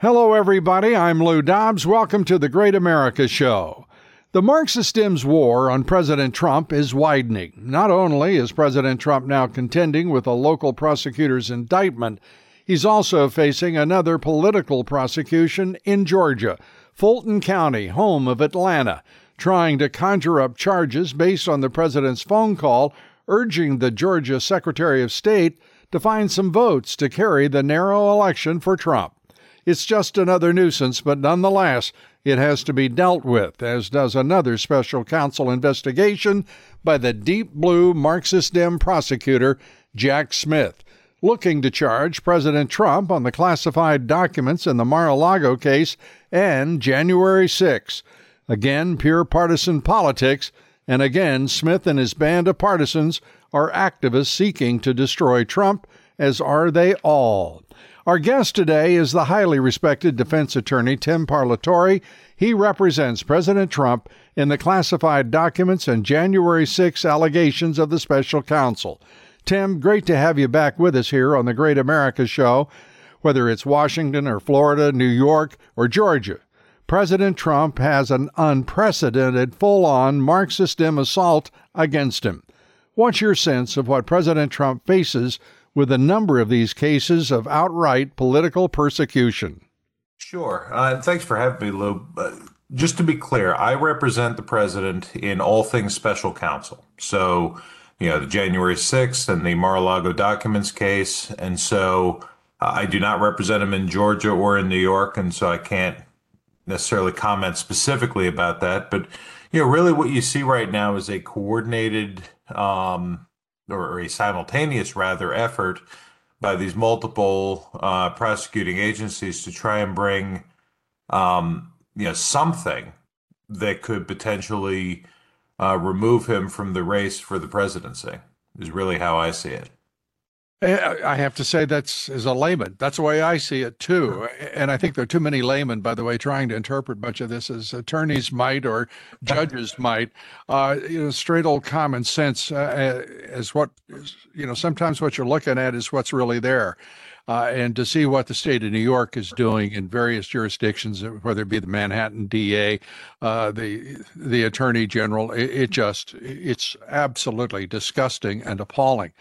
Hello, everybody. I'm Lou Dobbs. Welcome to the Great America Show. The Marxist Dems war on President Trump is widening. Not only is President Trump now contending with a local prosecutor's indictment, he's also facing another political prosecution in Georgia, Fulton County, home of Atlanta, trying to conjure up charges based on the president's phone call urging the Georgia Secretary of State to find some votes to carry the narrow election for Trump. It's just another nuisance, but nonetheless, it has to be dealt with, as does another special counsel investigation by the deep blue Marxist Dem prosecutor, Jack Smith, looking to charge President Trump on the classified documents in the Mar a Lago case and January 6. Again, pure partisan politics, and again, Smith and his band of partisans are activists seeking to destroy Trump, as are they all. Our guest today is the highly respected defense attorney Tim Parlatore. He represents President Trump in the classified documents and January 6 allegations of the special counsel. Tim, great to have you back with us here on the Great America Show, whether it's Washington or Florida, New York, or Georgia. President Trump has an unprecedented full on Marxist assault against him. What's your sense of what President Trump faces with a number of these cases of outright political persecution. Sure. Uh, thanks for having me, Lou. Uh, just to be clear, I represent the president in all things special counsel. So, you know, the January 6th and the Mar a Lago documents case. And so uh, I do not represent him in Georgia or in New York. And so I can't necessarily comment specifically about that. But, you know, really what you see right now is a coordinated um, or a simultaneous rather effort by these multiple uh, prosecuting agencies to try and bring um, you know something that could potentially uh, remove him from the race for the presidency is really how I see it. I have to say that's as a layman, that's the way I see it too. And I think there are too many laymen, by the way, trying to interpret much of this as attorneys might or judges might. Uh, you know, straight old common sense uh, is what you know. Sometimes what you're looking at is what's really there. Uh, and to see what the state of New York is doing in various jurisdictions, whether it be the Manhattan DA, uh, the the Attorney General, it, it, just it's absolutely disgusting and appalling.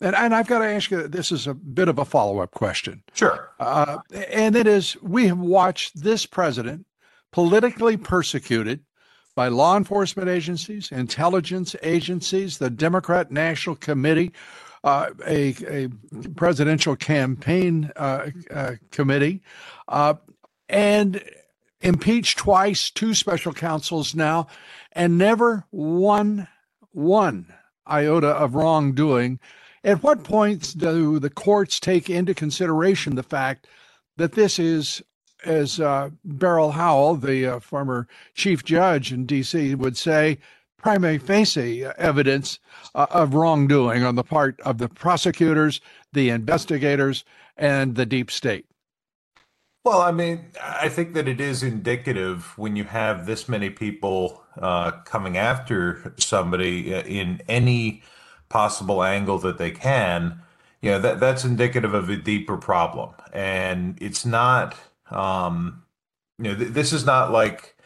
And, and I've got to ask you, this is a bit of a follow up question. Sure. Uh, and it is we have watched this president politically persecuted by law enforcement agencies, intelligence agencies, the Democrat National Committee, uh, a, a, presidential campaign uh, uh, committee, uh, and impeached twice, two special counsels now, and never one, one iota of wrongdoing at what points do the courts take into consideration the fact that this is, as uh, Beryl Howell, the uh, former chief judge in D.C., would say, prima facie evidence uh, of wrongdoing on the part of the prosecutors, the investigators, and the deep state? Well, I mean, I think that it is indicative when you have this many people uh, coming after somebody uh, in any possible angle that they can, you know, that that's indicative of a deeper problem. And it's not, um, you know, th- this is not like,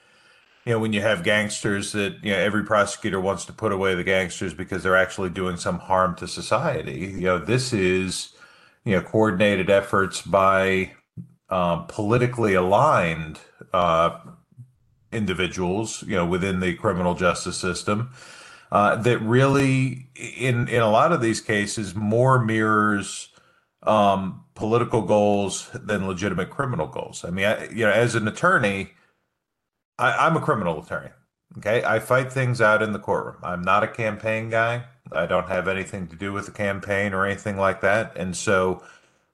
you know, when you have gangsters that, you know, every prosecutor wants to put away the gangsters because they're actually doing some harm to society. You know, this is, you know, coordinated efforts by um, politically aligned uh, individuals, you know, within the criminal justice system uh, that really, in in a lot of these cases, more mirrors um, political goals than legitimate criminal goals. I mean, I, you know, as an attorney, I, I'm a criminal attorney. Okay, I fight things out in the courtroom. I'm not a campaign guy. I don't have anything to do with the campaign or anything like that. And so,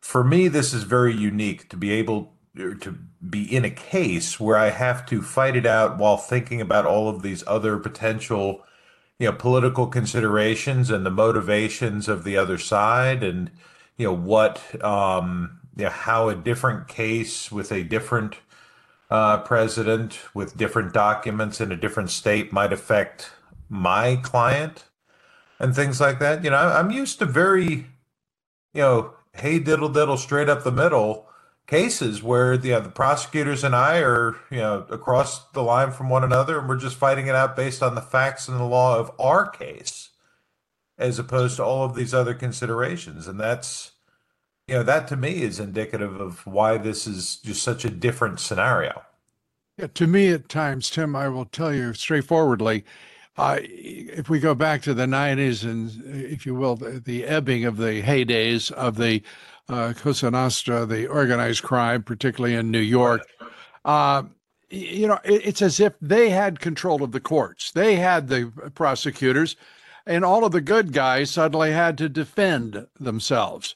for me, this is very unique to be able to be in a case where I have to fight it out while thinking about all of these other potential, you know, political considerations and the motivations of the other side and, you know, what, um, you know, how a different case with a different uh, president with different documents in a different state might affect my client and things like that. You know, I'm used to very, you know, hey diddle diddle straight up the middle cases where the, the prosecutors and I are, you know, across the line from one another and we're just fighting it out based on the facts and the law of our case as opposed to all of these other considerations. And that's, you know, that to me is indicative of why this is just such a different scenario. Yeah, to me, at times, Tim, I will tell you straightforwardly, uh, if we go back to the 90s and, if you will, the, the ebbing of the heydays of the uh, Cosa Nostra, the organized crime, particularly in New York, uh, you know, it, it's as if they had control of the courts. They had the prosecutors, and all of the good guys suddenly had to defend themselves.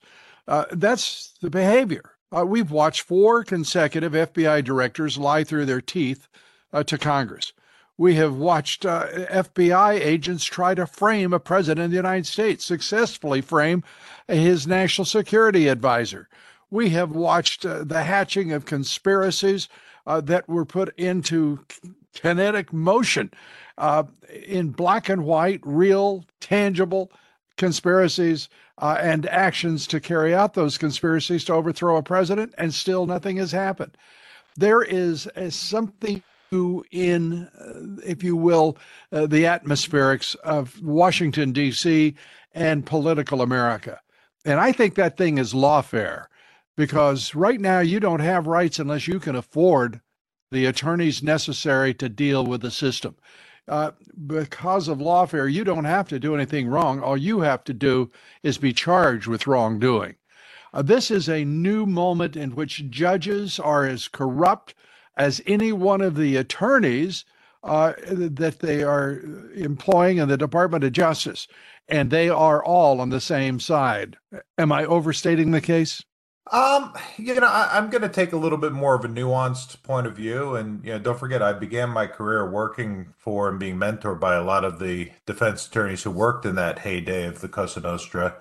Uh, that's the behavior. Uh, we've watched four consecutive FBI directors lie through their teeth uh, to Congress. We have watched uh, FBI agents try to frame a president of the United States, successfully frame his national security advisor. We have watched uh, the hatching of conspiracies uh, that were put into kinetic motion uh, in black and white, real, tangible conspiracies uh, and actions to carry out those conspiracies to overthrow a president, and still nothing has happened. There is something in, uh, if you will, uh, the atmospherics of Washington, D.C. and political America. And I think that thing is lawfare because right now you don't have rights unless you can afford the attorneys necessary to deal with the system. Uh, because of lawfare, you don't have to do anything wrong. All you have to do is be charged with wrongdoing. Uh, this is a new moment in which judges are as corrupt as any one of the attorneys uh, that they are employing in the Department of Justice, and they are all on the same side. Am I overstating the case? Um, you know, I, am going to take a little bit more of a nuanced point of view, and you know, don't forget, I began my career working for and being mentored by a lot of the defense attorneys who worked in that heyday of the Cosa Nostra.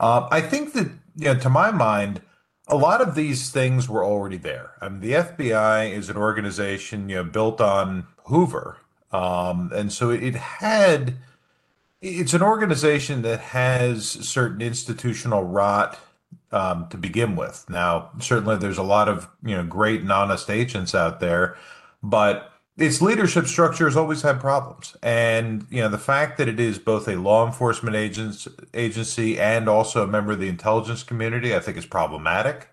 Uh, I think that, you know, to my mind, a lot of these things were already there. I mean, the FBI is an organization, you know, built on Hoover, um, and so it had. It's an organization that has certain institutional rot um, to begin with. Now, certainly, there's a lot of you know great and honest agents out there, but its leadership structure has always had problems. And you know the fact that it is both a law enforcement agency and also a member of the intelligence community, I think, is problematic.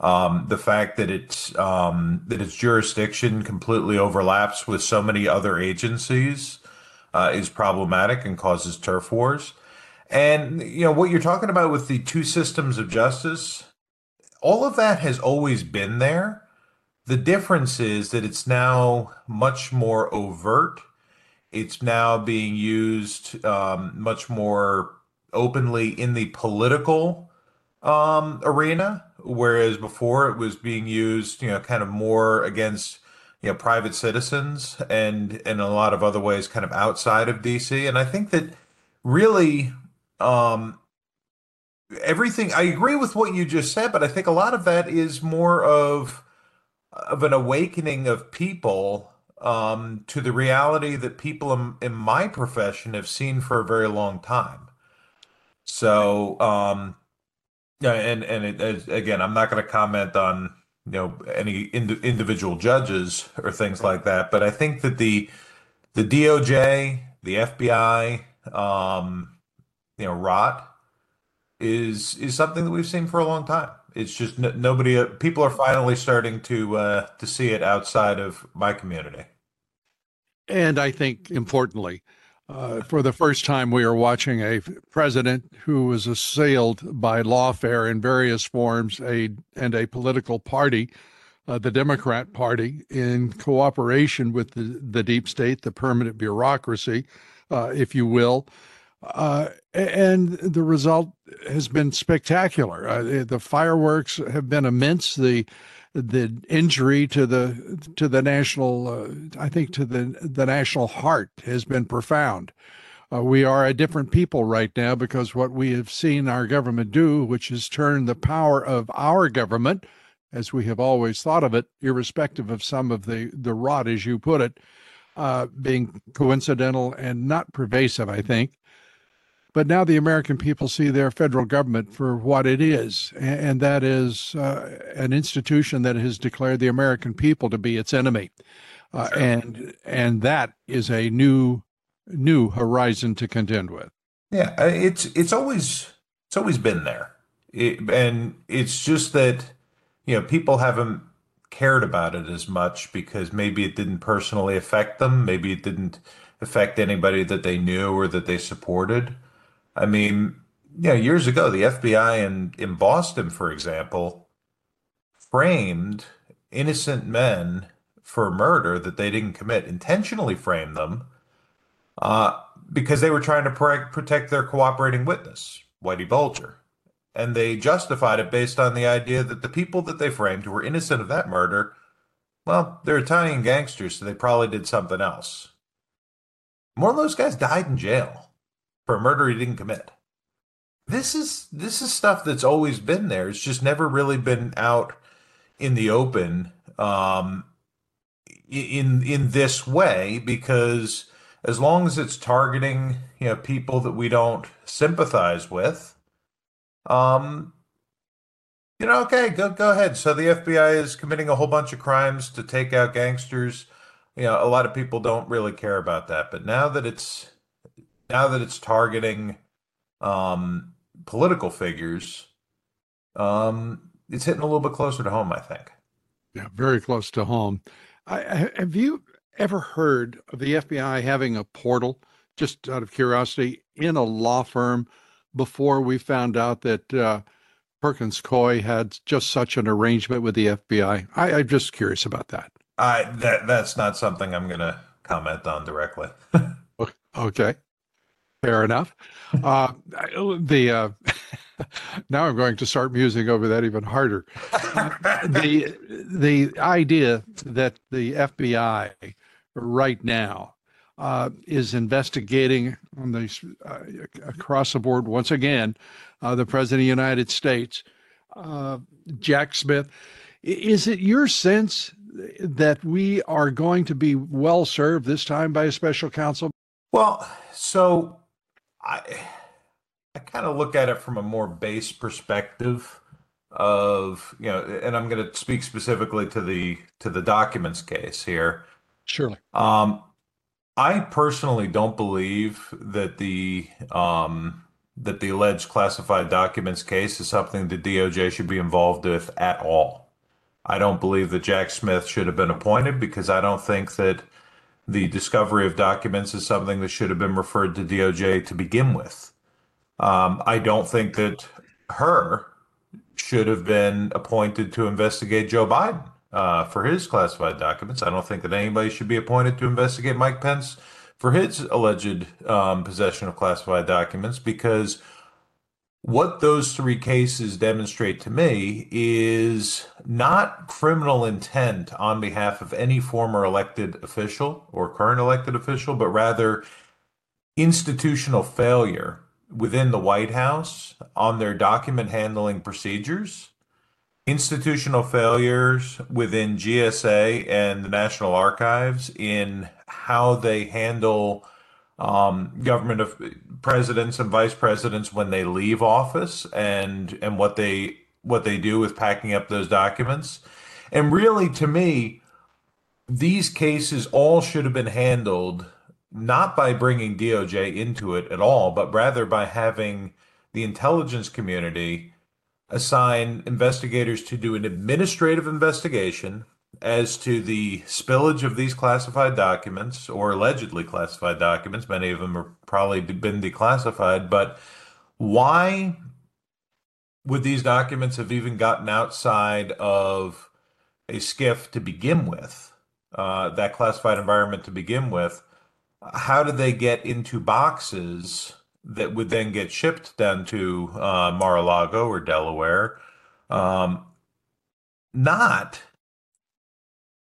Um, the fact that it's um, that its jurisdiction completely overlaps with so many other agencies uh, is problematic and causes turf wars. And you know what you're talking about with the two systems of justice, all of that has always been there. The difference is that it's now much more overt. It's now being used um, much more openly in the political um, arena, whereas before it was being used, you know, kind of more against you know private citizens and in a lot of other ways, kind of outside of DC. And I think that really um, everything I agree with what you just said, but I think a lot of that is more of of an awakening of people um, to the reality that people in, in, my profession have seen for a very long time. So, um, and and it, again, I'm not going to comment on you know any ind- individual judges or things like that, but I think that the the DOJ, the FBI, um, you know, rot is is something that we've seen for a long time. It's just n- nobody. Uh, people are finally starting to uh, to see it outside of my community. And I think importantly, uh, for the first time, we are watching a president who was assailed by lawfare in various forms, a and a political party, uh, the Democrat Party, in cooperation with the, the deep state, the permanent bureaucracy, uh, if you will, uh, and the result has been spectacular. Uh, the fireworks have been immense. The the injury to the to the national uh, I think to the the national heart has been profound. Uh, we are a different people right now because what we have seen our government do, which is turn the power of our government, as we have always thought of it, irrespective of some of the the rot, as you put it, uh, being coincidental and not pervasive, I think, but now the American people see their federal government for what it is, and that is uh, an institution that has declared the American people to be its enemy, uh, and and that is a new new horizon to contend with. Yeah, it's it's always it's always been there, it, and it's just that you know people haven't cared about it as much because maybe it didn't personally affect them, maybe it didn't affect anybody that they knew or that they supported. I mean, yeah, years ago, the FBI in, in Boston, for example, framed innocent men for murder that they didn't commit, intentionally framed them uh, because they were trying to protect their cooperating witness, Whitey Bulger. And they justified it based on the idea that the people that they framed who were innocent of that murder, well, they're Italian gangsters, so they probably did something else. More of those guys died in jail for a murder he didn't commit. This is this is stuff that's always been there. It's just never really been out in the open um, in in this way because as long as it's targeting you know people that we don't sympathize with, um, you know, okay, go go ahead. So the FBI is committing a whole bunch of crimes to take out gangsters. You know, a lot of people don't really care about that, but now that it's now that it's targeting um, political figures, um, it's hitting a little bit closer to home, I think. Yeah, very close to home. I, have you ever heard of the FBI having a portal, just out of curiosity, in a law firm before we found out that uh, Perkins Coie had just such an arrangement with the FBI? I, I'm just curious about that. I that that's not something I'm going to comment on directly. okay. Fair enough. Uh, the uh, now I'm going to start musing over that even harder. the the idea that the FBI right now uh, is investigating on the uh, across the board once again uh, the president of the United States, uh, Jack Smith. Is it your sense that we are going to be well served this time by a special counsel? Well, so I I kind of look at it from a more base perspective of you know, and I'm going to speak specifically to the to the documents case here. Surely. Um, I personally don't believe that the um, that the alleged classified documents case is something the DOJ should be involved with at all. I don't believe that Jack Smith should have been appointed because I don't think that the discovery of documents is something that should have been referred to DOJ to begin with. Um, I don't think that Hur should have been appointed to investigate Joe Biden uh, for his classified documents. I don't think that anybody should be appointed to investigate Mike Pence for his alleged um, possession of classified documents because what those three cases demonstrate to me is not criminal intent on behalf of any former elected official or current elected official, but rather institutional failure within the White House on their document handling procedures, institutional failures within GSA and the National Archives in how they handle um, government of presidents and vice presidents when they leave office and and what they what they do with packing up those documents. And really, to me, these cases all should have been handled not by bringing DOJ into it at all, but rather by having the intelligence community assign investigators to do an administrative investigation as to the spillage of these classified documents or allegedly classified documents. Many of them have probably been declassified, but why would these documents have even gotten outside of a SCIF to begin with, uh, that classified environment to begin with? How did they get into boxes that would then get shipped down to uh, Mar-a-Lago or Delaware? Um, not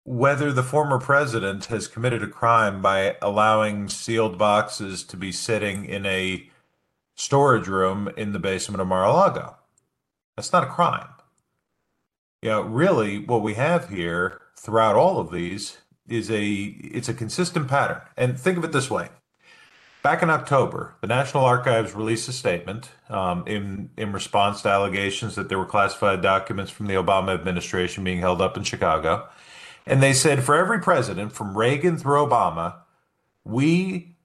whether the former president has committed a crime by allowing sealed boxes to be sitting in a storage room in the basement of Mar-a-Lago. That's not a crime. You know, really what we have here throughout all of these is a it's a consistent pattern. And think of it this way. Back in October, the National Archives released a statement um, in in response to allegations that there were classified documents from the Obama administration being held up in Chicago. And they said for every president from Reagan through Obama, we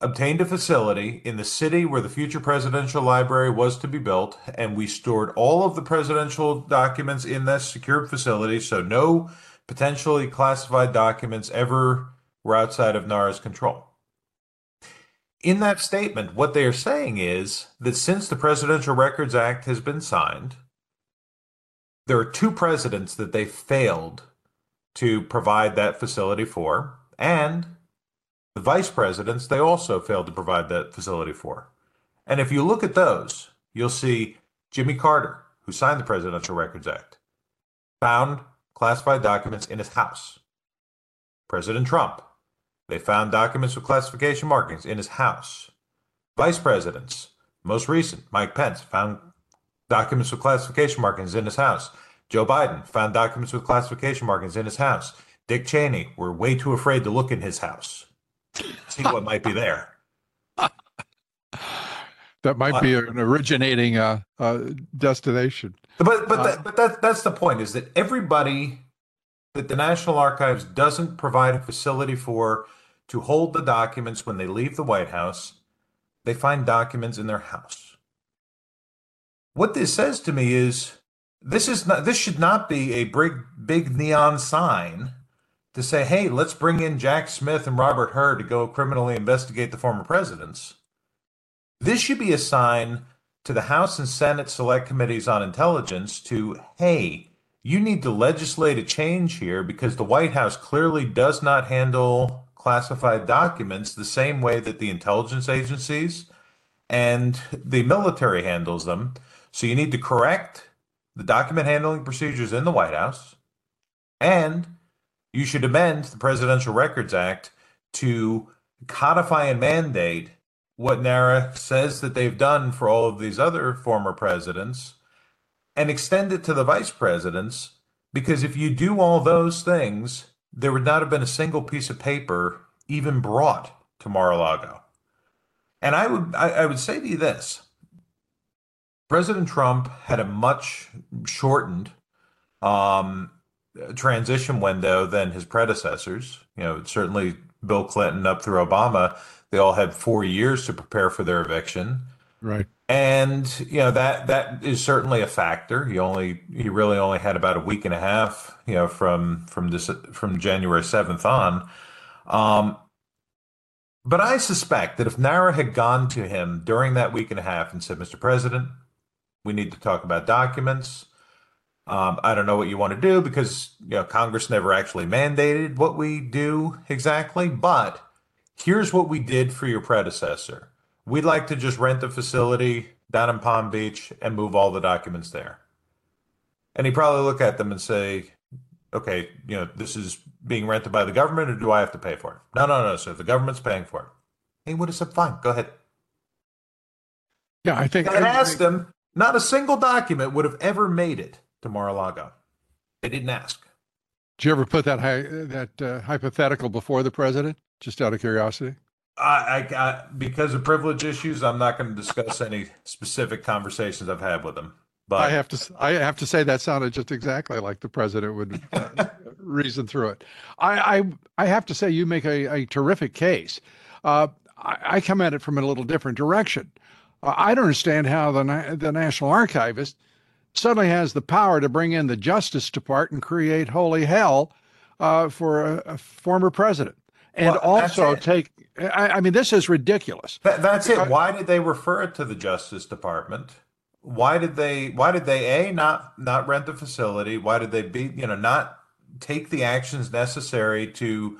obtained a facility in the city where the future presidential library was to be built, and we stored all of the presidential documents in that secured facility, so no potentially classified documents ever were outside of NARA's control. In that statement, what they are saying is that since the Presidential Records Act has been signed, there are two presidents that they failed to provide that facility for, and the vice presidents they also failed to provide that facility for. And if you look at those, you'll see Jimmy Carter, who signed the Presidential Records Act, found classified documents in his house. President Trump, they found documents with classification markings in his house. Vice presidents, most recent, Mike Pence, found documents with classification markings in his house. Joe Biden found documents with classification markings in his house. Dick Cheney, we're way too afraid to look in his house. See what might be there. That might be an originating uh, uh, destination. But but uh, that, but that that's the point is that everybody that the National Archives doesn't provide a facility for to hold the documents when they leave the White House, they find documents in their house. What this says to me is this is not this should not be a big big neon sign to say, hey, let's bring in Jack Smith and Robert Hur to go criminally investigate the former presidents. This should be a sign to the House and Senate Select Committees on Intelligence to, hey, you need to legislate a change here because the White House clearly does not handle classified documents the same way that the intelligence agencies and the military handles them. So you need to correct the document handling procedures in the White House, and you should amend the Presidential Records Act to codify and mandate what NARA says that they've done for all of these other former presidents and extend it to the vice presidents because if you do all those things, there would not have been a single piece of paper even brought to Mar-a-Lago. And I would I, I would say to you this. President Trump had a much shortened um, transition window than his predecessors. You know, certainly Bill Clinton up through Obama, they all had four years to prepare for their eviction. Right. And you know that that is certainly a factor. He only he really only had about a week and a half, you know, from from this from January seventh on. Um, but I suspect that if NARA had gone to him during that week and a half and said, "Mr. President, we need to talk about documents. Um, I don't know what you want to do because you know Congress never actually mandated what we do exactly, but here's what we did for your predecessor." We'd like to just rent the facility down in Palm Beach and move all the documents there. And he'd probably look at them and say, okay, you know, this is being rented by the government or do I have to pay for it? No, no, no, sir. The government's paying for it. He would have said, fine, go ahead. Yeah, I think I asked them, not a single document would have ever made it to Mar-a-Lago. They didn't ask. Did you ever put that that uh, hypothetical before the president, just out of curiosity? I, I, I, because of privilege issues, I'm not going to discuss any specific conversations I've had with him. But I have to, I have to say that sounded just exactly like the president would uh, reason through it. I, I, I have to say you make a, a terrific case. Uh, I, I, come at it from a little different direction. Uh, I don't understand how the the National Archivist suddenly has the power to bring in the Justice Department and create holy hell uh, for a, a former president. And well, also take I, I, mean this is ridiculous. That, that's it. Why did they refer it to the justice department? Why did they why did they a not not rent the facility? Why did they be you know not take the actions necessary to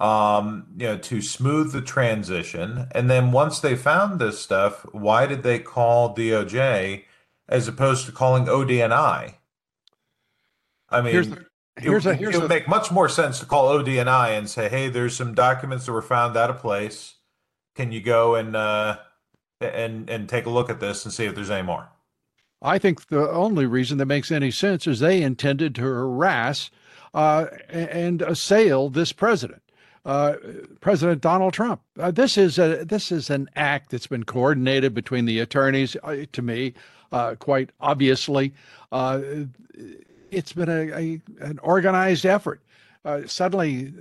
um you know to smooth the transition and then once they found this stuff why did they call doj as opposed to calling odni I mean, here's, the, here's it, a, here's it would a, make much more sense to call ODNI and say, "Hey, there's some documents that were found out of place. Can you go and uh, and and take a look at this and see if there's any more?" I think the only reason that makes any sense is they intended to harass uh, and assail this president. Uh, president Donald Trump. Uh, this is a this is an act that's been coordinated between the attorneys. Uh, to me, uh, quite obviously, uh, it's been a, a, an organized effort uh, suddenly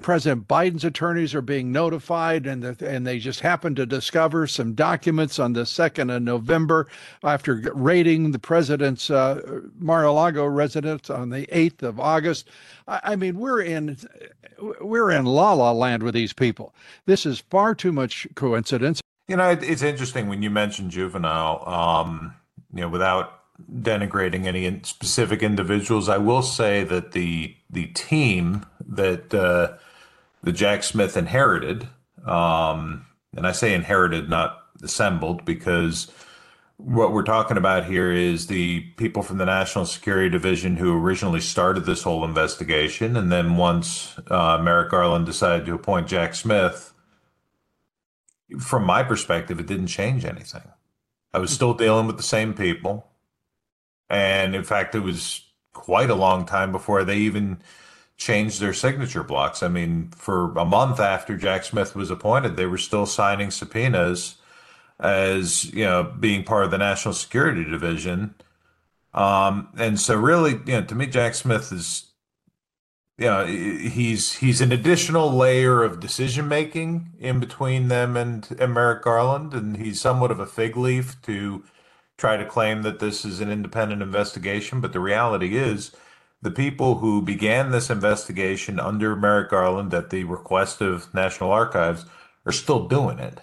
President Biden's attorneys are being notified, and the, and they just happen to discover some documents on the second of November after raiding the president's uh, Mar-a-Lago residence on the eighth of August. I, I, mean, we're in we're in la la land with these people. This is far too much coincidence. You know, it's interesting when you mention juvenile. Um, you know, without denigrating any specific individuals. I will say that the the team that uh, the Jack Smith inherited, um, and I say inherited, not assembled, because what we're talking about here is the people from the National Security Division who originally started this whole investigation, and then once uh, Merrick Garland decided to appoint Jack Smith, from my perspective, it didn't change anything. I was still dealing with the same people. And in fact, it was quite a long time before they even changed their signature blocks. I mean, for a month after Jack Smith was appointed, they were still signing subpoenas as, you know, being part of the National Security Division. Um, and so really, you know, to me, Jack Smith is, you know, he's he's an additional layer of decision making in between them and, and Merrick Garland, and he's somewhat of a fig leaf to try to claim that this is an independent investigation, but the reality is the people who began this investigation under Merrick Garland at the request of National Archives are still doing it.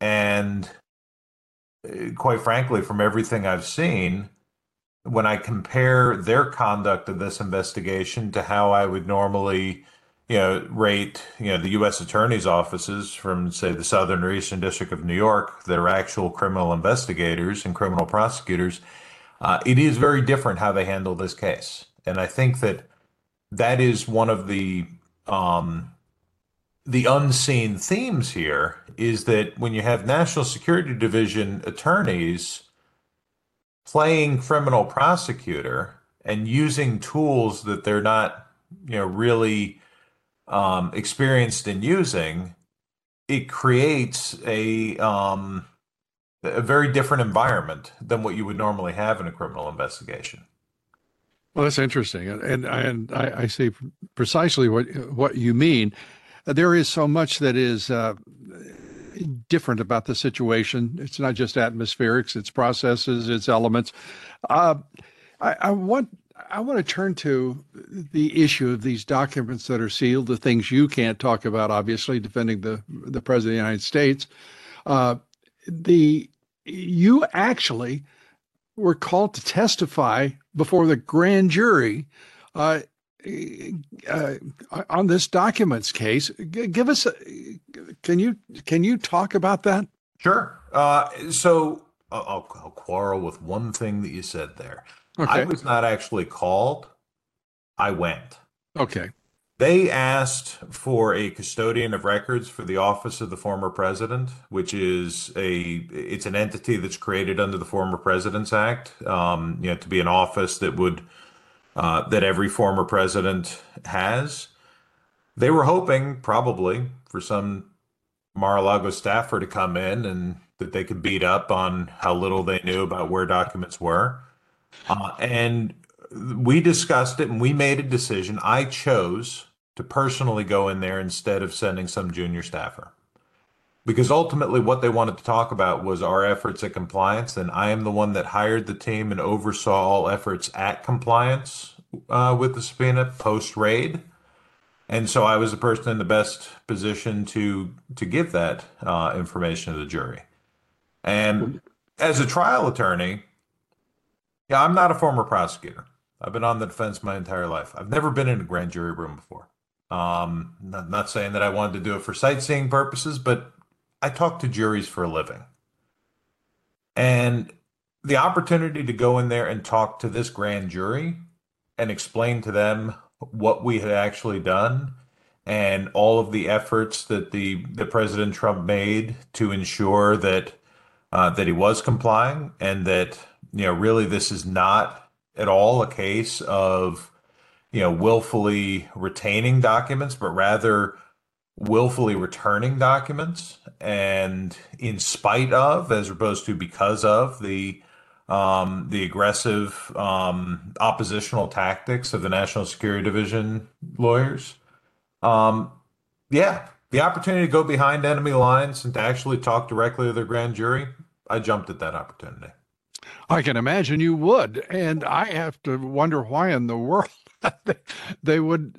And uh, quite frankly, from everything I've seen, when I compare their conduct of this investigation to how I would normally you know, rate, you know, the U.S. attorney's offices from, say, the Southern or Eastern District of New York that are actual criminal investigators and criminal prosecutors, uh, it is very different how they handle this case. And I think that that is one of the um, the unseen themes here is that when you have National Security Division attorneys playing criminal prosecutor and using tools that they're not, you know, really um, experienced in using, it creates a um, a very different environment than what you would normally have in a criminal investigation. Well, that's interesting, and and I, I see precisely what what you mean. There is so much that is uh, different about the situation. It's not just atmospherics; it's processes, it's elements. Uh, I, I want I want to turn to the issue of these documents that are sealed, the things you can't talk about, obviously, defending the the president of the United States. Uh, the you actually were called to testify before the grand jury uh, uh, on this documents case. Give us, a, can you can you talk about that? Sure. Uh, so I'll, I'll quarrel with one thing that you said there. Okay. I was not actually called. I went. Okay. They asked for a custodian of records for the office of the former president, which is a it's an entity that's created under the Former Presidents Act. Um, you know, to be an office that would uh, that every former president has. They were hoping probably for some Mar-a-Lago staffer to come in and that they could beat up on how little they knew about where documents were. Uh, and we discussed it and we made a decision. I chose to personally go in there instead of sending some junior staffer. Because ultimately, what they wanted to talk about was our efforts at compliance. And I am the one that hired the team and oversaw all efforts at compliance uh, with the subpoena post raid. And so I was the person in the best position to to give that uh, information to the jury. And as a trial attorney, yeah, I'm not a former prosecutor. I've been on the defense my entire life. I've never been in a grand jury room before. Um, not, not saying that I wanted to do it for sightseeing purposes, but I talk to juries for a living. And the opportunity to go in there and talk to this grand jury and explain to them what we had actually done and all of the efforts that the, the President Trump made to ensure that uh, that he was complying and that you know really this is not at all a case of you know willfully retaining documents, but rather willfully returning documents and in spite of as opposed to because of the um, the aggressive um, oppositional tactics of the National Security Division lawyers. Um, yeah, the opportunity to go behind enemy lines and to actually talk directly to their grand jury, I jumped at that opportunity. I can imagine you would. And I have to wonder why in the world they would.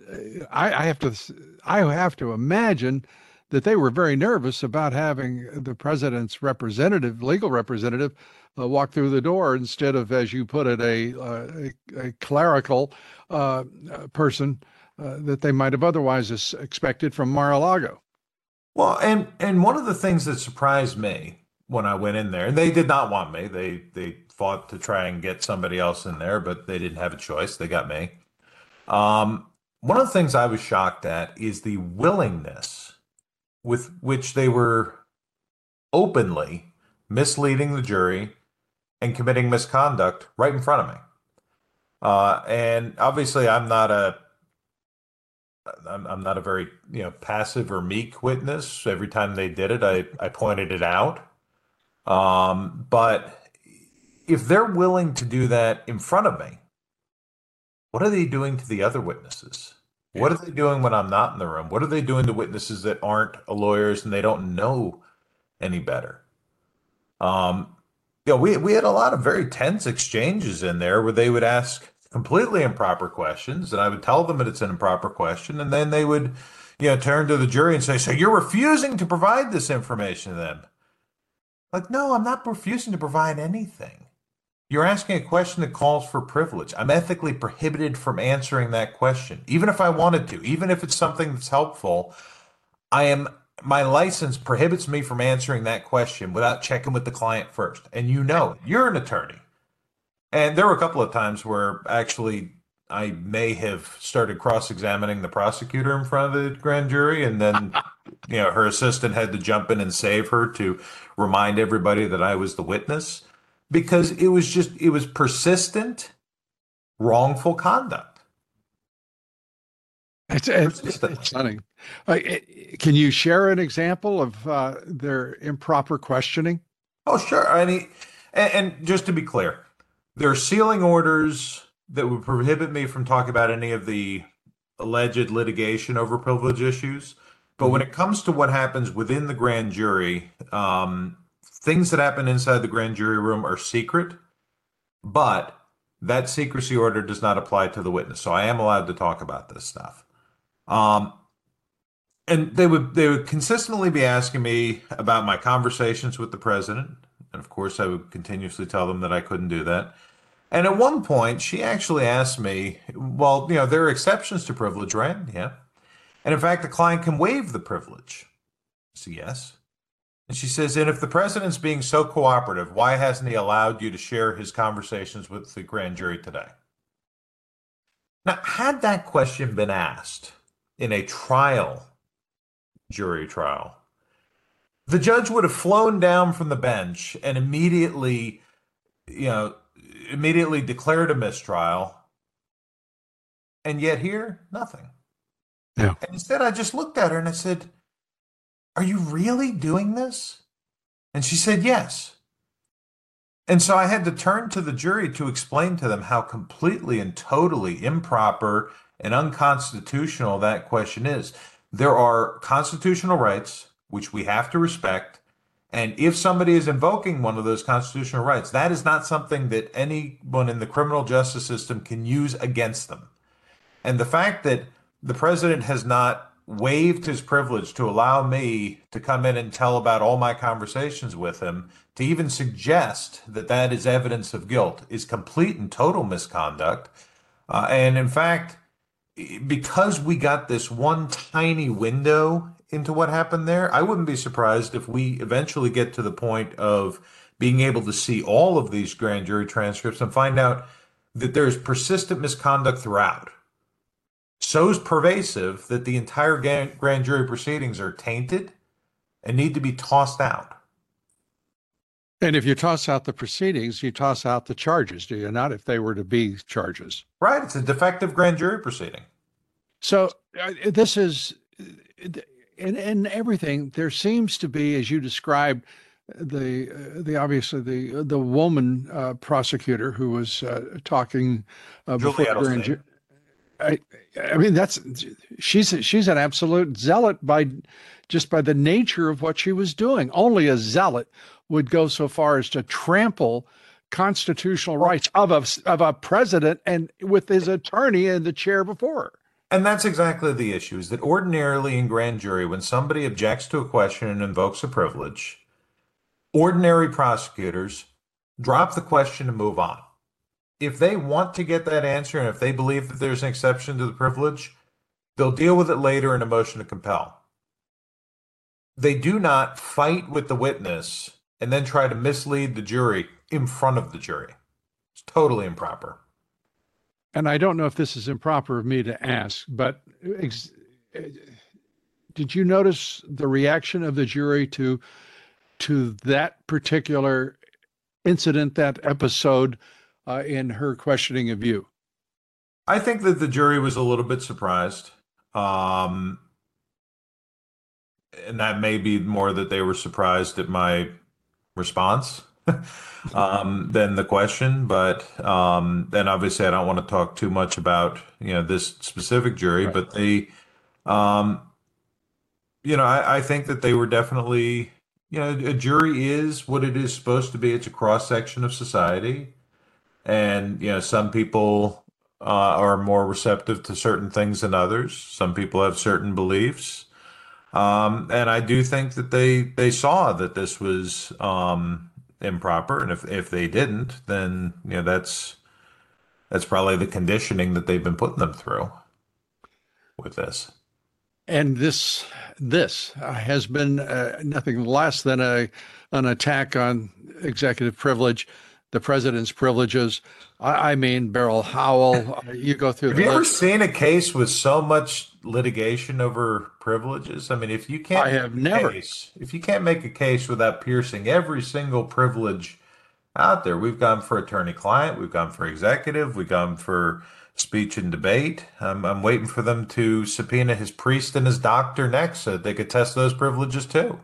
I, I have to. I have to imagine that they were very nervous about having the president's representative, legal representative, uh, walk through the door instead of, as you put it, a, uh, a, a clerical uh, person uh, that they might have otherwise expected from Mar-a-Lago. Well, and and one of the things that surprised me when I went in there, and they did not want me. They they fought to try and get somebody else in there, but they didn't have a choice. They got me. Um, one of the things I was shocked at is the willingness with which they were openly misleading the jury and committing misconduct right in front of me. Uh, and obviously, I'm not a I'm, I'm not a very you know passive or meek witness. Every time they did it, I I pointed it out. Um, but if they're willing to do that in front of me, what are they doing to the other witnesses? Yeah. What are they doing when I'm not in the room? What are they doing to witnesses that aren't lawyers and they don't know any better? Um, you know, we we had a lot of very tense exchanges in there where they would ask completely improper questions, and I would tell them that it's an improper question, and then they would, you know, turn to the jury and say, "So you're refusing to provide this information to them?" Like, no, I'm not refusing to provide anything. You're asking a question that calls for privilege. I'm ethically prohibited from answering that question, even if I wanted to, even if it's something that's helpful. I am my license prohibits me from answering that question without checking with the client first. And you know, you're an attorney. And there were a couple of times where actually I may have started cross examining the prosecutor in front of the grand jury, and then, you know, her assistant had to jump in and save her to remind everybody that I was the witness because it was just, it was persistent, wrongful conduct. It's, it's, it's stunning. Uh, can you share an example of uh, their improper questioning? Oh, sure. I mean, and, and, just to be clear, their are sealing orders that would prohibit me from talking about any of the alleged litigation over privilege issues. But when it comes to what happens within the grand jury, um, things that happen inside the grand jury room are secret, but that secrecy order does not apply to the witness. So I am allowed to talk about this stuff. Um, and they would they would consistently be asking me about my conversations with the president, and of course I would continuously tell them that I couldn't do that. And at one point, she actually asked me, "Well, you know, there are exceptions to privilege, right?" Yeah. And in fact, the client can waive the privilege. So yes. And she says, and if the president's being so cooperative, why hasn't he allowed you to share his conversations with the grand jury today? Now, had that question been asked in a trial, jury trial, the judge would have flown down from the bench and immediately, you know, immediately declared a mistrial. And yet here, nothing. Yeah. And instead, I just looked at her and I said, Are you really doing this? And she said, Yes. And so I had to turn to the jury to explain to them how completely and totally improper and unconstitutional that question is. There are constitutional rights which we have to respect. And if somebody is invoking one of those constitutional rights, that is not something that anyone in the criminal justice system can use against them. And the fact that the president has not waived his privilege to allow me to come in and tell about all my conversations with him, to even suggest that that is evidence of guilt, is complete and total misconduct. Uh, and in fact, because we got this one tiny window into what happened there, I wouldn't be surprised if we eventually get to the point of being able to see all of these grand jury transcripts and find out that there's persistent misconduct throughout. So pervasive that the entire grand jury proceedings are tainted and need to be tossed out. And if you toss out the proceedings, you toss out the charges, do you not? If they were to be charges, right? It's a defective grand jury proceeding. So uh, this is, in, in everything, there seems to be, as you described, the uh, the obviously the the woman uh, prosecutor who was uh, talking uh, before jury. I, I mean that's she's she's an absolute zealot by just by the nature of what she was doing. Only a zealot would go so far as to trample constitutional rights of a of a president and with his attorney in the chair before her. And that's exactly the issue is that ordinarily in grand jury, when somebody objects to a question and invokes a privilege, ordinary prosecutors drop the question and move on. If they want to get that answer and if they believe that there's an exception to the privilege, they'll deal with it later in a motion to compel. They do not fight with the witness and then try to mislead the jury in front of the jury. It's totally improper and I don't know if this is improper of me to ask, but ex- did you notice the reaction of the jury to to that particular incident, that episode, uh, in her questioning of you? I think that the jury was a little bit surprised. Um, and that may be more that they were surprised at my response um, than the question. But um, then obviously, I don't want to talk too much about you know this specific jury, right. but they, um, you know, I, I think that they were definitely you know a jury is what it is supposed to be. It's a cross section of society, and you know some people uh, are more receptive to certain things than others. Some people have certain beliefs. Um, and I do think that they they saw that this was um, improper, and if if they didn't, then you know that's that's probably the conditioning that they've been putting them through with this. And this this has been uh, nothing less than a an attack on executive privilege, the president's privileges. I, I mean, Beryl Howell. You go through. Have you list. ever seen a case with so much litigation over privileges? I mean, if you can't, I have never. Case, if you can't make a case without piercing every single privilege out there, we've gone for attorney-client, we've gone for executive, we've gone for speech and debate. I'm, I'm waiting for them to subpoena his priest and his doctor next, so they could test those privileges too.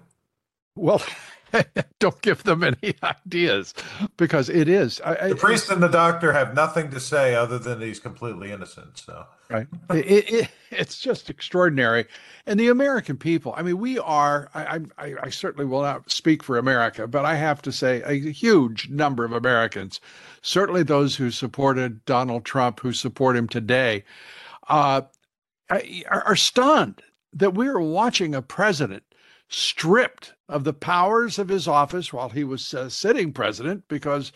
Well. don't give them any ideas because it is. I, the priest and the doctor have nothing to say other than he's completely innocent. So right, it, it, it's just extraordinary. And the American people. I mean, we are. I, I, I certainly will not speak for America, but I have to say a huge number of Americans, certainly those who supported Donald Trump, who support him today, uh, are, are stunned that we are watching a president stripped of the powers of his office while he was uh, sitting president because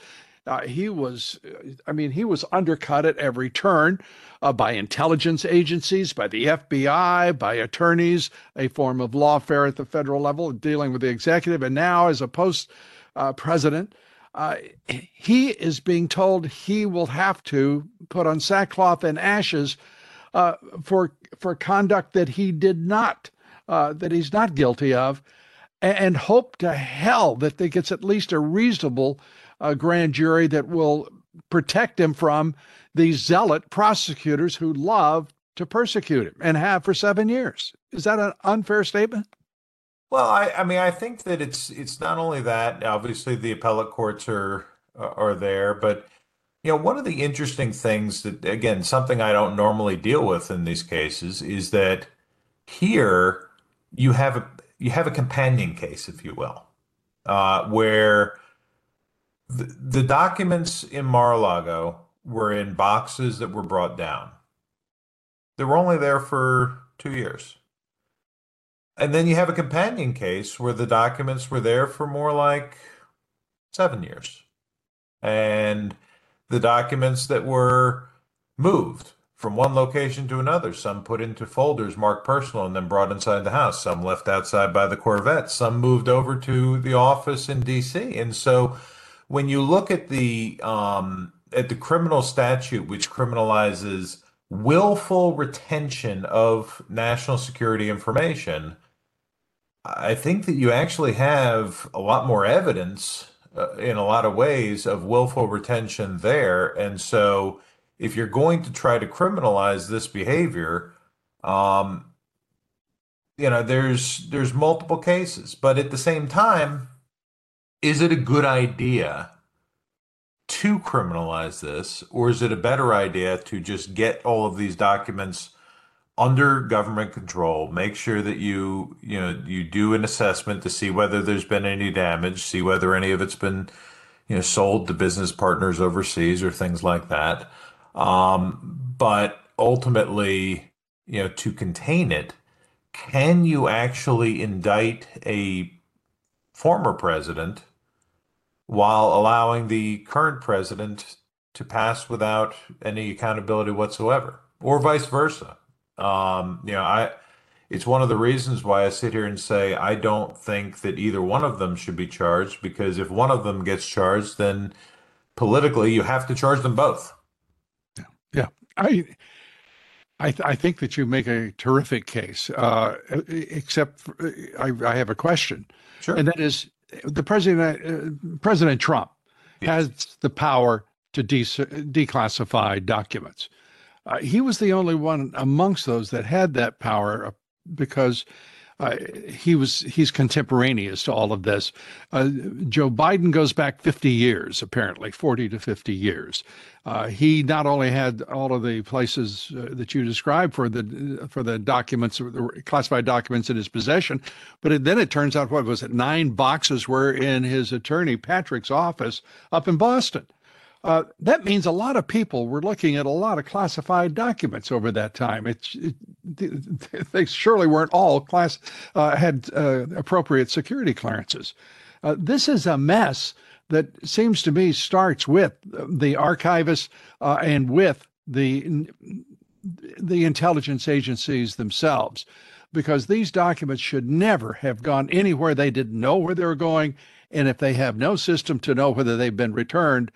uh, he was, uh, I mean, he was undercut at every turn uh, by intelligence agencies, by the FBI, by attorneys, a form of lawfare at the federal level dealing with the executive. And now, as a post uh, president, uh, he is being told he will have to put on sackcloth and ashes for for conduct that he did not uh, that he's not guilty of, and, and, hope to hell that they gets at least a reasonable uh, grand jury that will protect him from these zealot prosecutors who love to persecute him and have for seven years. Is that an unfair statement? Well, I, I mean, I think that it's it's not only that. Obviously, the appellate courts are are there, but you know, one of the interesting things that, again, something I don't normally deal with in these cases is that here you have a you have a companion case, if you will, uh, where the, the documents in Mar-a-Lago were in boxes that were brought down. They were only there for two years. And then you have a companion case where the documents were there for more like seven years. And the documents that were moved from one location to another. Some put into folders marked personal and then brought inside the house. Some left outside by the Corvette. Some moved over to the office in D.C. And so when you look at the um, at the criminal statute, which criminalizes willful retention of national security information, I think that you actually have a lot more evidence uh, in a lot of ways of willful retention there. And so, if you're going to try to criminalize this behavior, um, you know, there's there's multiple cases, but at the same time, is it a good idea to criminalize this, or is it a better idea to just get all of these documents under government control? Make sure that you you know you do an assessment to see whether there's been any damage, see whether any of it's been you know sold to business partners overseas or things like that. Um, but ultimately, you know, to contain it, can you actually indict a former president? while allowing the current president to pass without any accountability whatsoever, or vice versa. Um, you know, I it's one of the reasons why I sit here and say I don't think that either one of them should be charged because if one of them gets charged, then politically you have to charge them both. Yeah. I I, th- I think that you make a terrific case. Uh, except for, I, I have a question, sure. and that is the president, uh, President Trump, yes. has the power to de- declassify documents. Uh, he was the only one amongst those that had that power uh, because uh, he was he's contemporaneous to all of this. Uh, Joe Biden goes back 50 years, apparently 40 to 50 years. Uh, he not only had all of the places uh, that you described for the for the documents, the classified documents in his possession, but it, then it turns out what was it? Nine boxes were in his attorney Patrick's office up in Boston. Uh, that means a lot of people were looking at a lot of classified documents over that time. It, they surely weren't all class uh, had uh, appropriate security clearances. Uh, this is a mess that seems to me starts with the archivists uh, and with the the intelligence agencies themselves, because these documents should never have gone anywhere they didn't know where they were going, and if they have no system to know whether they've been returned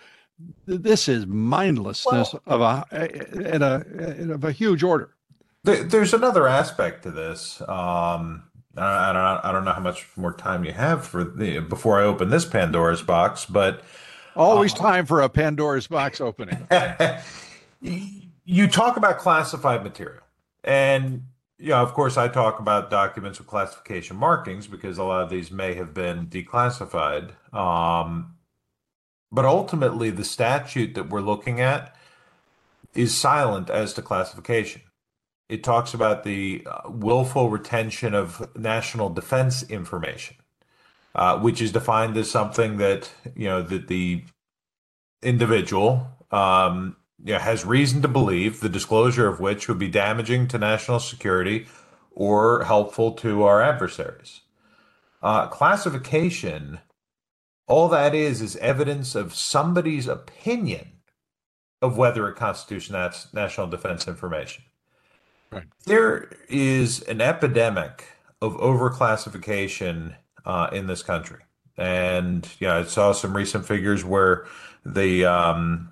this is mindlessness well, of a in a in of a huge order. There's another aspect to this. Um, I don't I don't know how much more time you have for the before I open this Pandora's box, but always um, time for a Pandora's box opening. you talk about classified material, and yeah, of course, I talk about documents with classification markings because a lot of these may have been declassified. Um, but ultimately, the statute that we're looking at is silent as to classification. It talks about the uh, willful retention of national defense information, uh, which is defined as something that you know that the individual um, you know, has reason to believe the disclosure of which would be damaging to national security or helpful to our adversaries. Uh, classification all that is is evidence of somebody's opinion of whether it constitutes national defense information. Right. There is an epidemic of overclassification uh, in this country. And yeah, I saw some recent figures where the um,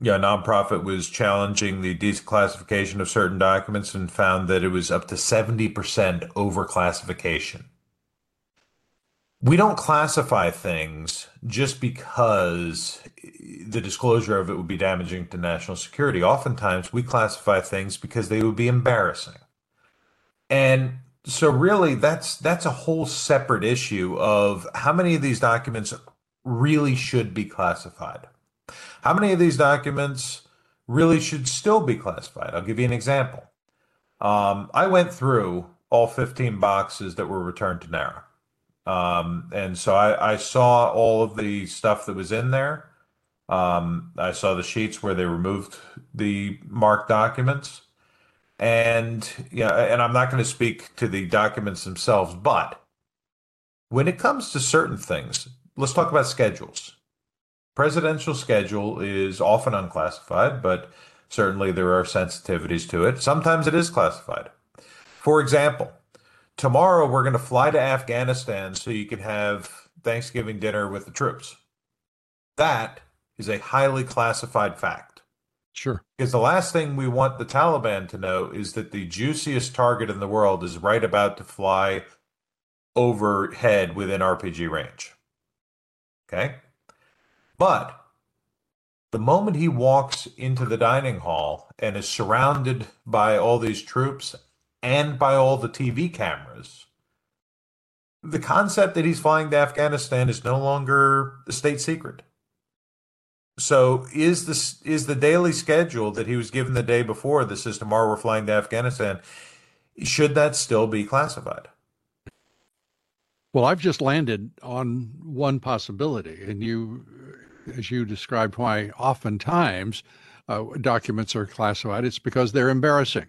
yeah nonprofit was challenging the declassification of certain documents and found that it was up to 70% overclassification we don't classify things just because the disclosure of it would be damaging to national security. Oftentimes, we classify things because they would be embarrassing. And so really that's that's a whole separate issue of how many of these documents really should be classified. How many of these documents really should still be classified? I'll give you an example. Um, I went through all 15 boxes that were returned to NARA. Um, and so I, I saw all of the stuff that was in there. Um, I saw the sheets where they removed the marked documents. And yeah, and I'm not going to speak to the documents themselves, but when it comes to certain things, let's talk about schedules. Presidential schedule is often unclassified, but certainly there are sensitivities to it. Sometimes it is classified. For example, tomorrow we're going to fly to Afghanistan so you can have Thanksgiving dinner with the troops. That is a highly classified fact. Sure. Because the last thing we want the Taliban to know is that the juiciest target in the world is right about to fly overhead within RPG range. Okay? But the moment he walks into the dining hall and is surrounded by all these troops and by all the TV cameras, the concept that he's flying to Afghanistan is no longer a state secret. So is this is the daily schedule that he was given the day before this is tomorrow we're flying to Afghanistan? Should that still be classified? Well, I've just landed on one possibility, and you, as you described, why oftentimes uh, documents are classified. It's because they're embarrassing.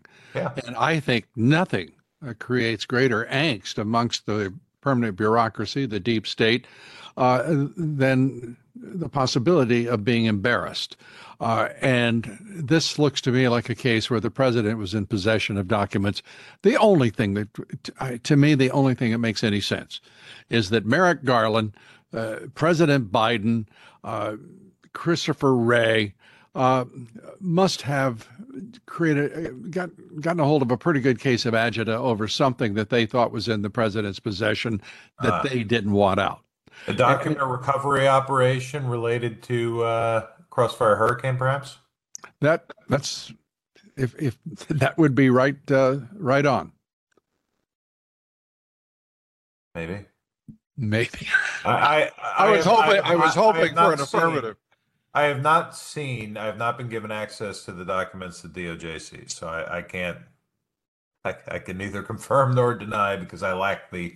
And I think nothing uh, creates greater angst amongst the permanent bureaucracy, the deep state, uh, than the possibility of being embarrassed. Uh, and this looks to me like a case where the president was in possession of documents. The only thing that, to me, the only thing that makes any sense is that Merrick Garland, uh, President Biden, uh, Christopher Wray, uh, must have created got gotten a hold of a pretty good case of agita over something that they thought was in the president's possession that uh, they didn't want out. A document recovery operation related to uh, Crossfire Hurricane, perhaps. That that's if if that would be right uh, right on. Maybe. Maybe. I I, I, I was hoping I, I was hoping for an affirmative. I have not seen. I have not been given access to the documents that DOJ sees, so I, I can't. I, I can neither confirm nor deny because I lack the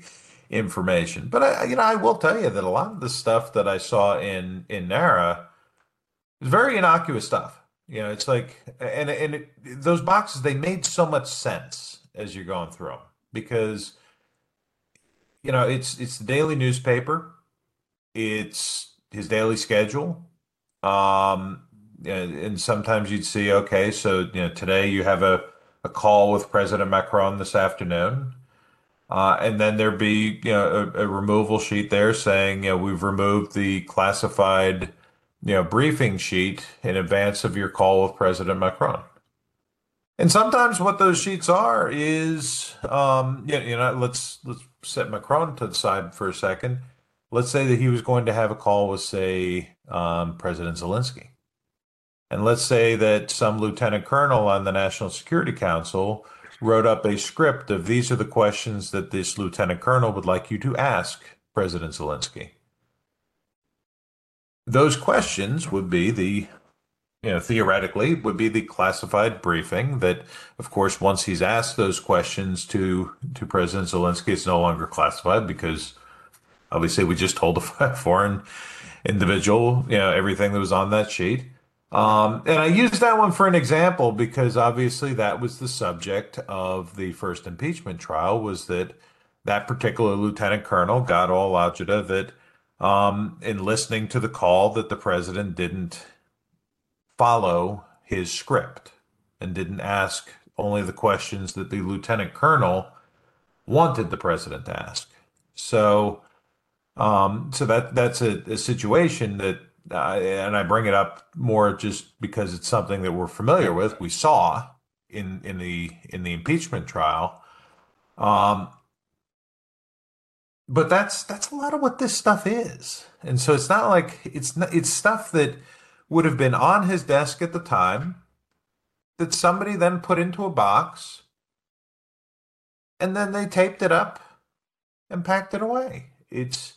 information. But I, you know, I will tell you that a lot of the stuff that I saw in in NARA is very innocuous stuff. You know, it's like, and and it, those boxes they made so much sense as you're going through them because, you know, it's it's the daily newspaper, it's his daily schedule, um, and, sometimes you'd see, okay, so you know, today you have a a call with President Macron this afternoon uh, and then there'd be you know a, a, removal sheet there saying you know we've removed the classified you know briefing sheet in advance of your call with President Macron. And sometimes what those sheets are is um, you, know, you know let's let's set Macron to the side for a second. Let's say that he was going to have a call with say um, President Zelensky. And let's say that some lieutenant colonel on the National Security Council wrote up a script of these are the questions that this lieutenant colonel would like you to ask President Zelensky. Those questions would be the, you know, theoretically, would be the classified briefing that, of course, once he's asked those questions to, to President Zelensky, it's no longer classified because obviously we just told a foreign individual, you know, everything that was on that sheet. Um, and I used that one for an example because obviously that was the subject of the first impeachment trial was that that particular lieutenant colonel got all agita that um, in listening to the call that the president didn't follow his script and didn't ask only the questions that the lieutenant colonel wanted the president to ask. So, um, so that that's a, a situation that uh, and I bring it up more just because it's something that we're familiar with. We saw in in the in the impeachment trial. Um, but that's that's a lot of what this stuff is, and so it's not like it's not, it's stuff that would have been on his desk at the time that somebody then put into a box, and then they taped it up and packed it away. It's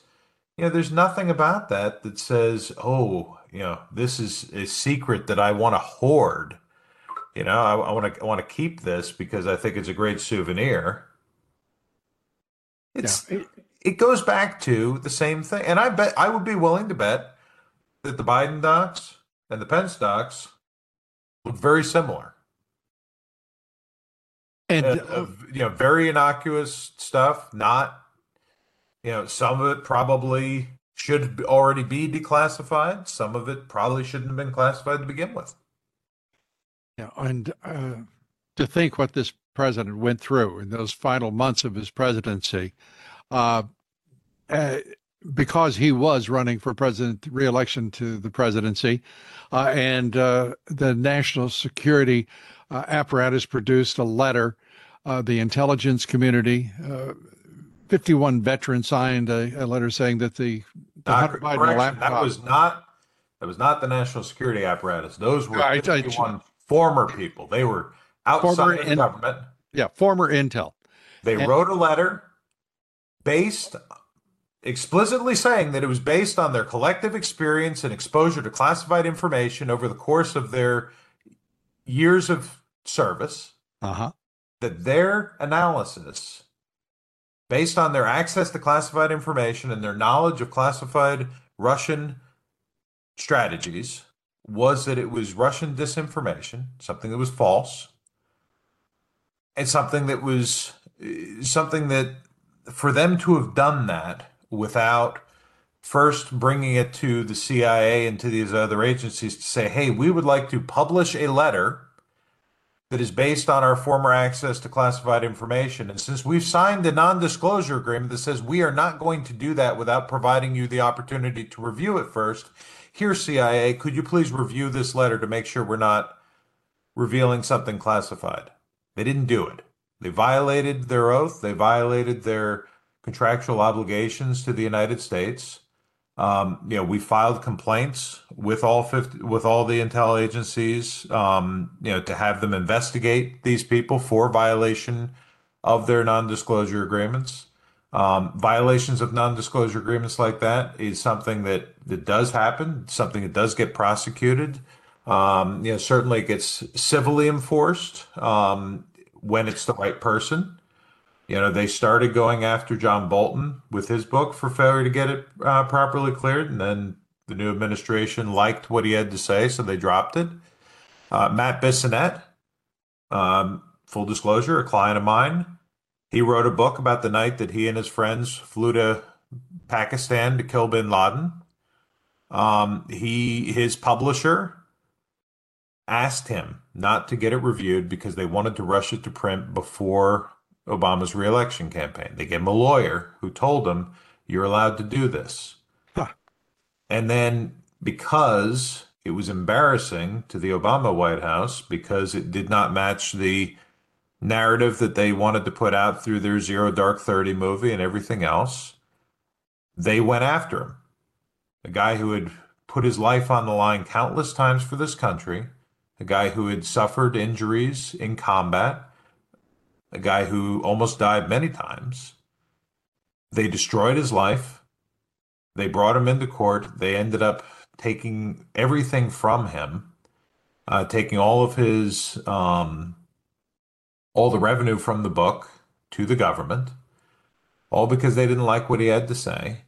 you know, there's nothing about that that says, oh, you know, this is a secret that I want to hoard. You know, I, I want to I want to keep this because I think it's a great souvenir. It's yeah. it, it goes back to the same thing, and I bet I would be willing to bet that the Biden docs and the Pence docs look very similar. And uh, uh, you know, very innocuous stuff, not you know, some of it probably should already be declassified. Some of it probably shouldn't have been classified to begin with. Yeah, and uh, to think what this president went through in those final months of his presidency, uh, uh, because he was running for president reelection to the presidency, uh, and uh, the national security uh, apparatus produced a letter. The intelligence community, 51 veterans signed a, a, letter saying that the, the Hunter Biden laptop. That was not that was not the national security apparatus. Those were I, 51 I, former people. They were outside former the in, government. Yeah, former intel. They and, wrote a letter based explicitly saying that it was based on their collective experience and exposure to classified information over the course of their years of service. Uh-huh. That their analysis, based on their access to classified information and their knowledge of classified Russian strategies, was that it was Russian disinformation, something that was false, and something that was eh, something that for them to have done that without first bringing it to the CIA and to these other agencies to say, hey, we would like to publish a letter that is based on our former access to classified information. And since we've signed a non disclosure agreement that says we are not going to do that without providing you the opportunity to review it first, here, CIA, could you please review this letter to make sure we're not revealing something classified? They didn't do it. They violated their oath, they violated their contractual obligations to the United States. Um, you know, we filed complaints with all 50, with all the intel agencies, um, you know, to have them investigate these people for violation of their non-disclosure agreements. Um, violations of non-disclosure agreements like that is something that that does happen, something that does get prosecuted. Um, you know, certainly it gets civilly enforced um, when it's the right person. You know, they started going after John Bolton with his book for failure to get it uh, properly cleared, and then the new administration liked what he had to say, so they dropped it. Uh, Matt Bissonnette, um, full disclosure, a client of mine, he wrote a book about the night that he and his friends flew to Pakistan to kill Bin Laden. Um, he his publisher asked him not to get it reviewed because they wanted to rush it to print before Obama's reelection campaign. They gave him a lawyer who told him, You're allowed to do this. Huh. And then because it was embarrassing to the Obama White House because it did not match the narrative that they wanted to put out through their Zero Dark 30 movie and everything else, they went after him. A guy who had put his life on the line countless times for this country, a guy who had suffered injuries in combat, a guy who almost died many times. They destroyed his life. They brought him into court. They ended up taking everything from him, uh, taking all of his, um, all the revenue from the book to the government, all because they didn't like what he had to say.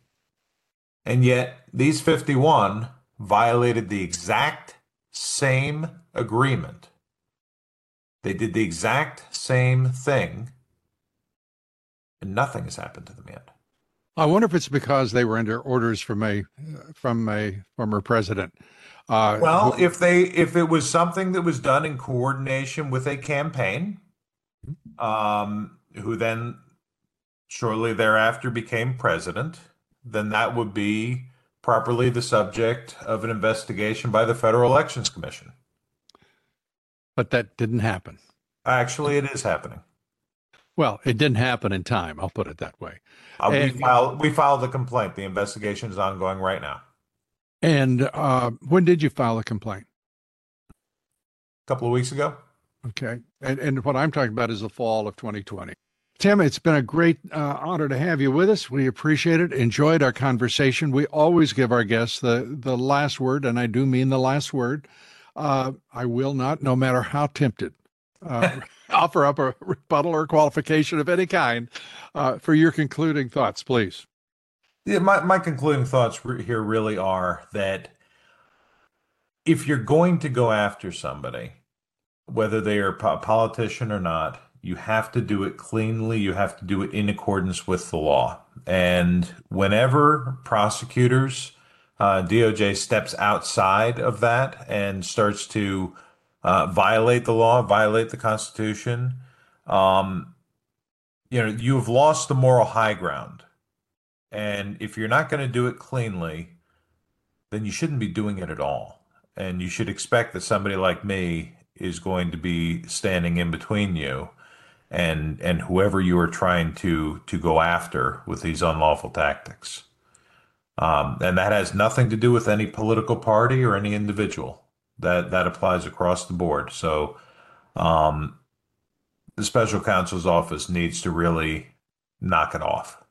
And yet, these 51 violated the exact same agreement they did the exact same thing, and nothing has happened to them yet. I wonder if it's because they were under orders from a from a former president. Uh, well, who, if they if it was something that was done in coordination with a campaign, um, who then shortly thereafter became president, then that would be properly the subject of an investigation by the Federal Elections Commission. But that didn't happen. Actually, it is happening. Well, it didn't happen in time. I'll put it that way. Uh, and, we filed we filed the complaint. The investigation is ongoing right now. And uh, when did you file a complaint? A couple of weeks ago. Okay. And, and what I'm talking about is the fall of 2020. Tim, it's been a great uh, honor to have you with us. We appreciate it. Enjoyed our conversation. We always give our guests the the last word, and I do mean the last word. Uh, I will not, no matter how tempted, uh, offer up a rebuttal or qualification of any kind uh, for your concluding thoughts, please. Yeah, my, my concluding thoughts here really are that if you're going to go after somebody, whether they are a politician or not, you have to do it cleanly. You have to do it in accordance with the law. And whenever prosecutors uh, DOJ steps outside of that and starts to uh, violate the law, violate the Constitution, um, you know, you have lost the moral high ground. And if you're not going to do it cleanly, then you shouldn't be doing it at all. And you should expect that somebody like me is going to be standing in between you and and whoever you are trying to to go after with these unlawful tactics. Um, and that has nothing to do with any political party or any individual. That that applies across the board. So um, the special counsel's office needs to really knock it off.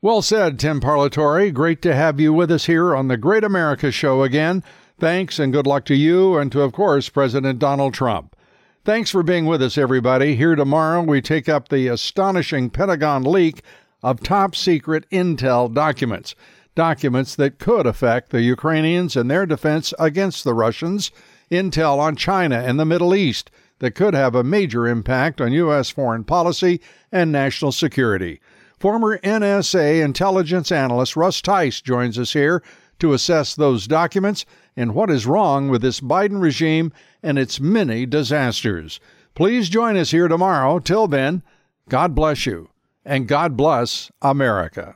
Well said, Tim Parlatore. Great to have you with us here on the Great America Show again. Thanks and good luck to you and to, of course, President Donald Trump. Thanks for being with us, everybody. Here tomorrow, we take up the astonishing Pentagon leak of top secret intel documents. Documents that could affect the Ukrainians and their defense against the Russians. Intel on China and the Middle East that could have a major impact on U.S. foreign policy and national security. Former NSA intelligence analyst Russ Tice joins us here to assess those documents and what is wrong with this Biden regime and its many disasters. Please join us here tomorrow. Till then, God bless you and God bless America.